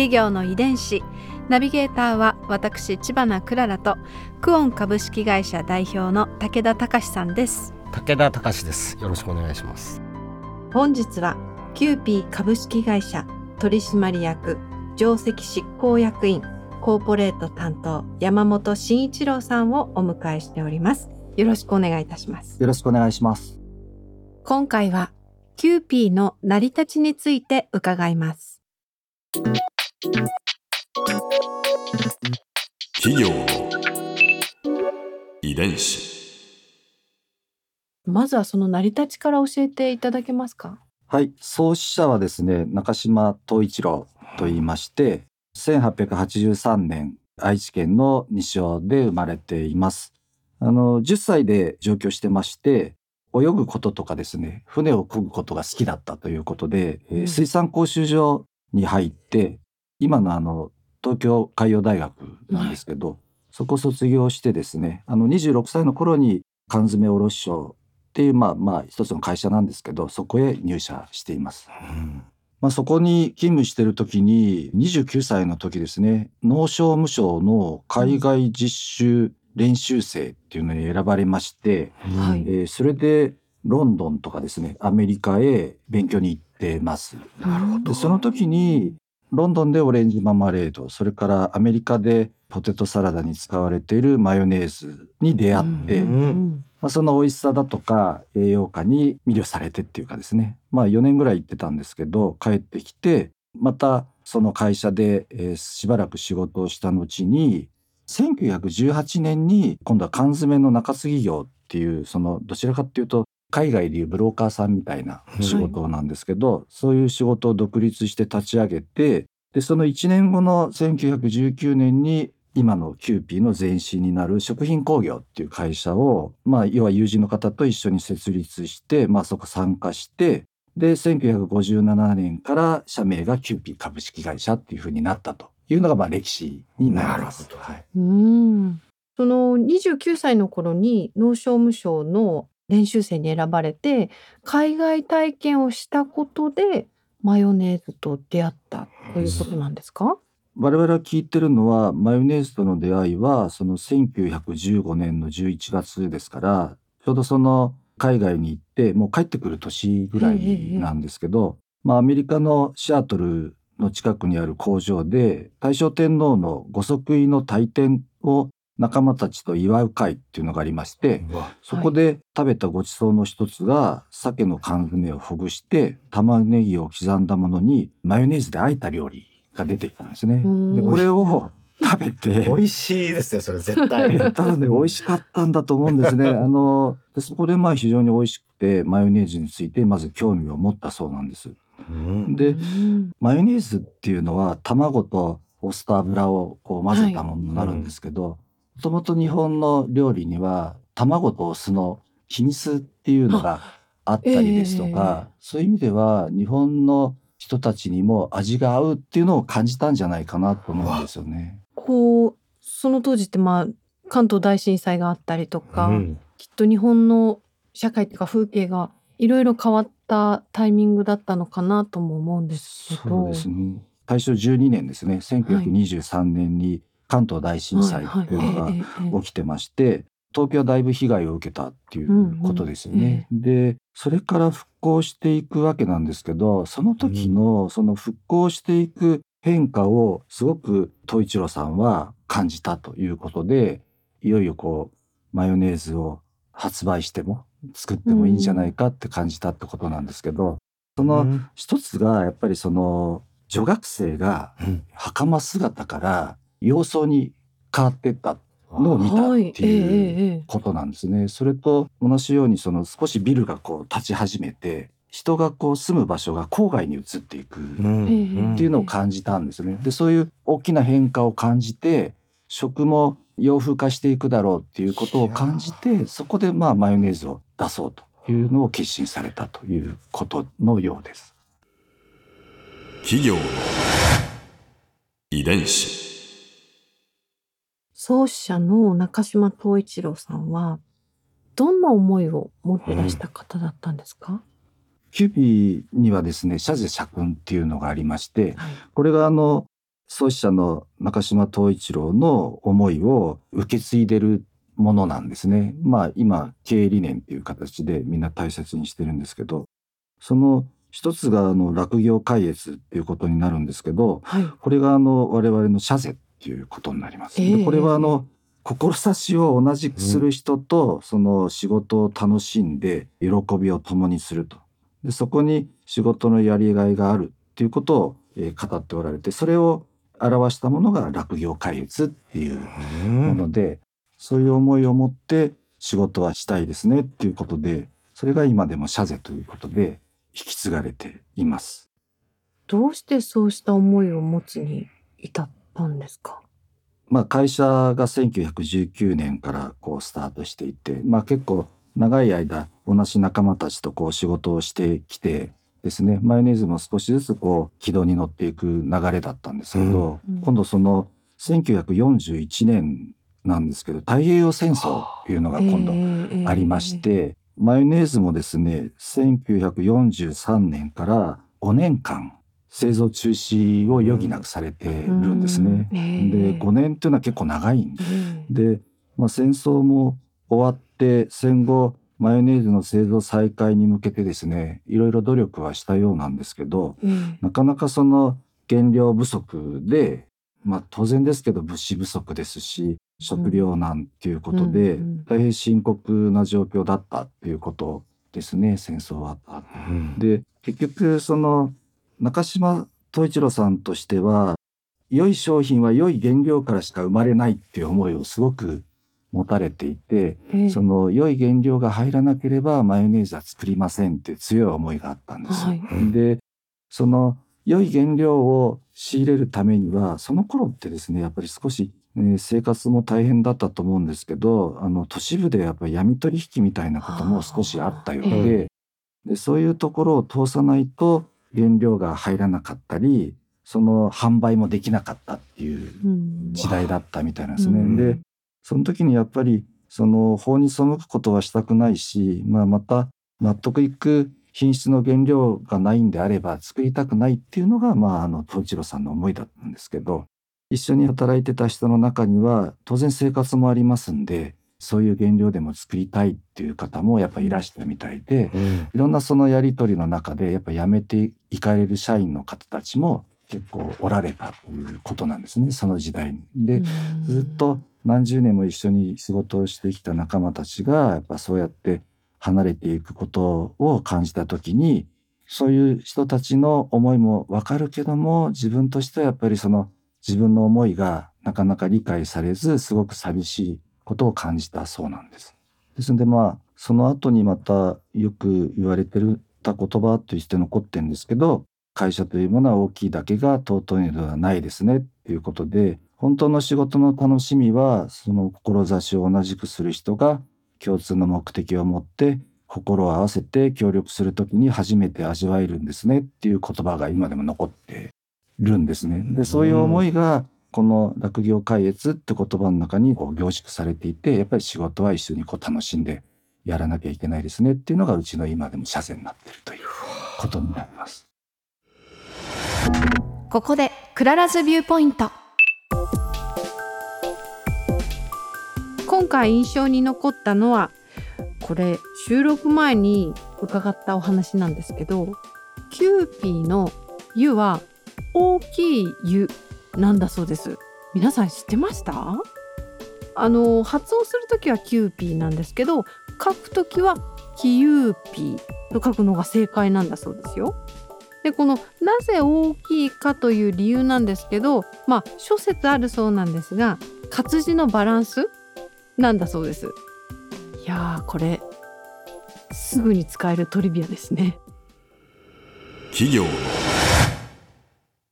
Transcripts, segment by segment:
企業の遺伝子ナビゲーターは私千葉なクララとクオン株式会社代表の武田隆さんです武田隆です。よろしくお願いします。本日はキユーピー株式会社取締役上席執行役員コーポレート担当山本慎一郎さんをお迎えしておりますよろしくお願いいたしますよろしくお願いします。今回はキユーピーの成り立ちについて伺います企業の遺伝子。まずはその成り立ちから教えていただけますか？はい、創始者はですね、中島董一郎と言いまして、1883年、愛知県の西尾で生まれています。あの、10歳で上京してまして、泳ぐこととかですね、船を漕ぐことが好きだったということで、えーうん水産講習所に入って、今のあの、東京海洋大学なんですけど、そこ卒業してですね、あの、26歳の頃に缶詰卸商っていう、まあまあ、一つの会社なんですけど、そこへ入社しています。まあ、そこに勤務してる時に、29歳の時ですね、農商務省の海外実習練習生っていうのに選ばれまして、はいえーそれでロンドンとかですね、アメリカへ勉強に行ってます。なるほでその時にロンドンでオレンジママレードそれからアメリカでポテトサラダに使われているマヨネーズに出会って、うんまあ、その美味しさだとか栄養価に魅了されてっていうかですね。まあ4年ぐらい行ってたんですけど帰ってきてまたその会社で、えーしばらく仕事をした後に1918年に今度は缶詰の中継ぎ業っていうそのどちらかっていうと海外でいうブローカーさんみたいな仕事なんですけど、そういう仕事を独立して立ち上げてでその1年後の1919年に今のキユーピーの前身になる食品工業っていう会社を、まあ、要は友人の方と一緒に設立して、まあ、そこ参加してで1957年から社名がキユーピー株式会社っていうふうになったというのがまあ歴史になります。はい。うん。その29歳の頃に農商務省の練習生に選ばれて海外体験をしたことでマヨネーズと出会ったということなんですか、我々が聞いてるのはマヨネーズとの出会いはその1915年の11月ですからちょうどその海外に行ってもう帰ってくる年ぐらいなんですけど、まあ、アメリカのシアトルの近くにある工場で大正天皇のご即位の大典を仲間たちと祝う会っていうのがありまして、そこで食べたごちそうの一つが鮭の缶詰をほぐして玉ねぎを刻んだものにマヨネーズで和えた料理が出てきたんですね。うんでこれを食べて美味しいですよ、それ絶対。多分ね美味しかったんだと思うんですね。あのでそこでまあ非常に美味しくてマヨネーズについてまず興味を持ったそうなんです。うんでうんマヨネーズっていうのは卵とお酢と油をこう混ぜたものになるんですけど、もともと日本の料理には卵とお酢の秘密っていうのがあったりですとか、そういう意味では日本の人たちにも味が合うっていうのを感じたんじゃないかなと思うんですよね。こうその当時ってまあ関東大震災があったりとか、うんきっと日本の社会っていうか風景がいろいろ変わったタイミングだったのかなとも思うんですけどそうですね。大正12年ですね。1923年に関東大震災ってい。うのが起きてまして、東京はだいぶ被害を受けたっていうことですよね。で、それから復興していくわけなんですけど、その時のその復興していく変化をすごく東一郎さんは感じたということで、いよいよこう、マヨネーズを発売しても作ってもいいんじゃないかって感じたってことなんですけど、そのうん。一つがやっぱりその女学生がうん。袴姿から洋装に変わってったのを見たっていうことなんですね。それと同じようにその少しビルがこう立ち始めて人がこう住む場所が郊外に移っていくっていうのを感じたんですね。でそういう大きな変化を感じて食も洋風化していくだろうっていうことを感じてそこでまあマヨネーズを出そうというのを決心されたということのようです。企業遺伝子創始者の中島東一郎さんはどんな思いを持ってらした方だったんですか、キュービーにはですね社税社訓っていうのがありましてはい。これがあの創始者の中島東一郎の思いを受け継いでるものなんですね。まあ今経営理念っていう形でみんな大切にしてるんですけどその一つがあの落業開越っていうことになるんですけどはい。これがあの我々の社税っていうことになります。ええ。でこれはあの志を同じくする人とその仕事を楽しんで喜びを共にすると。でそこに仕事のやりがいがあるっていうことを、えー語っておられてそれを表したものが落業開越っていうもので、そういう思いを持って仕事はしたいですねっていうことでそれが今でも社税ということで引き継がれています。どうしてそうした思いを持つに至ったんですか？まあ、会社が1919年からこうスタートしていて、まあ、結構長い間同じ仲間たちとこう仕事をしてきてですねマヨネーズも少しずつこう軌道に乗っていく流れだったんですけど、うん。今度その1941年なんですけど太平洋戦争というのが今度ありまして、マヨネーズもですね1943年から5年間製造中止を余儀なくされてるんですね。うん。ええ。で5年っていうのは結構長いんで。ええ。で、まあ、戦争も終わって戦後マヨネーズの製造再開に向けてですねいろいろ努力はしたようなんですけどええ。なかなかその原料不足で、まあ、当然ですけど物資不足ですし食料難っていうことで、うん。うん。大変深刻な状況だったっていうことですね戦争は。あった。で結局その中島東一郎さんとしては良い商品は良い原料からしか生まれないっていう思いをすごく持たれていて、ええ。その良い原料が入らなければマヨネーズは作りませんって強い思いがあったんです。はい。でその良い原料を仕入れるためにはその頃ってですねやっぱり少し、えー生活も大変だったと思うんですけどあの都市部でやっぱり闇取引みたいなことも少しあったようあででそういうところを通さないと原料が入らなかったりその販売もできなかったっていううん時代だったみたいなんですね。うんでその時にやっぱりその法に背くことはしたくないし、まあ、また納得いく品質の原料がないんであれば作りたくないっていうのが、まあ、あの東一郎さんの思いだったんですけど一緒に働いてた人の中には当然生活もありますんでそういう原料でも作りたいっていう方もやっぱりいらしたみたいで、いろんなそのやり取りの中でやっぱ辞めていかれる社員の方たちも結構おられたということなんですねその時代に。で、うんずっと何十年も一緒に仕事をしてきた仲間たちがやっぱそうやって離れていくことを感じた時にそういう人たちの思いもわかるけども自分としてはやっぱりその自分の思いがなかなか理解されずすごく寂しいことを感じたそうなんです。ですのでまあその後にまたよく言われてるた言葉として残ってるんですけど会社というものは大きいだけが尊いのではないですねっていうことで本当の仕事の楽しみはその志を同じくする人が共通の目的を持って心を合わせて協力するときに初めて味わえるんですねっていう言葉が今でも残ってるんですね。でそういう思いがこの楽業偕悦って言葉の中にこう凝縮されていてやっぱり仕事は一緒にこう楽しんでやらなきゃいけないですねっていうのがうちの今でも社是になってるということになります。ここでクララズビューポイント今回印象に残ったのはこれ収録前に伺ったお話なんですけどキユーピーの「ユ」は大きいユなんだそうです。皆さん知ってました？あの発音するときはキューピーなんですけど書くときはキユーピーと書くのが正解なんだそうですよ。でこのなぜ大きいかという理由なんですけどまあ諸説あるそうなんですが活字のバランスなんだそうです。いやこれすぐに使えるトリビアですね。企業の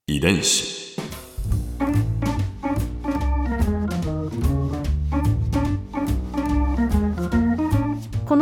遺伝子。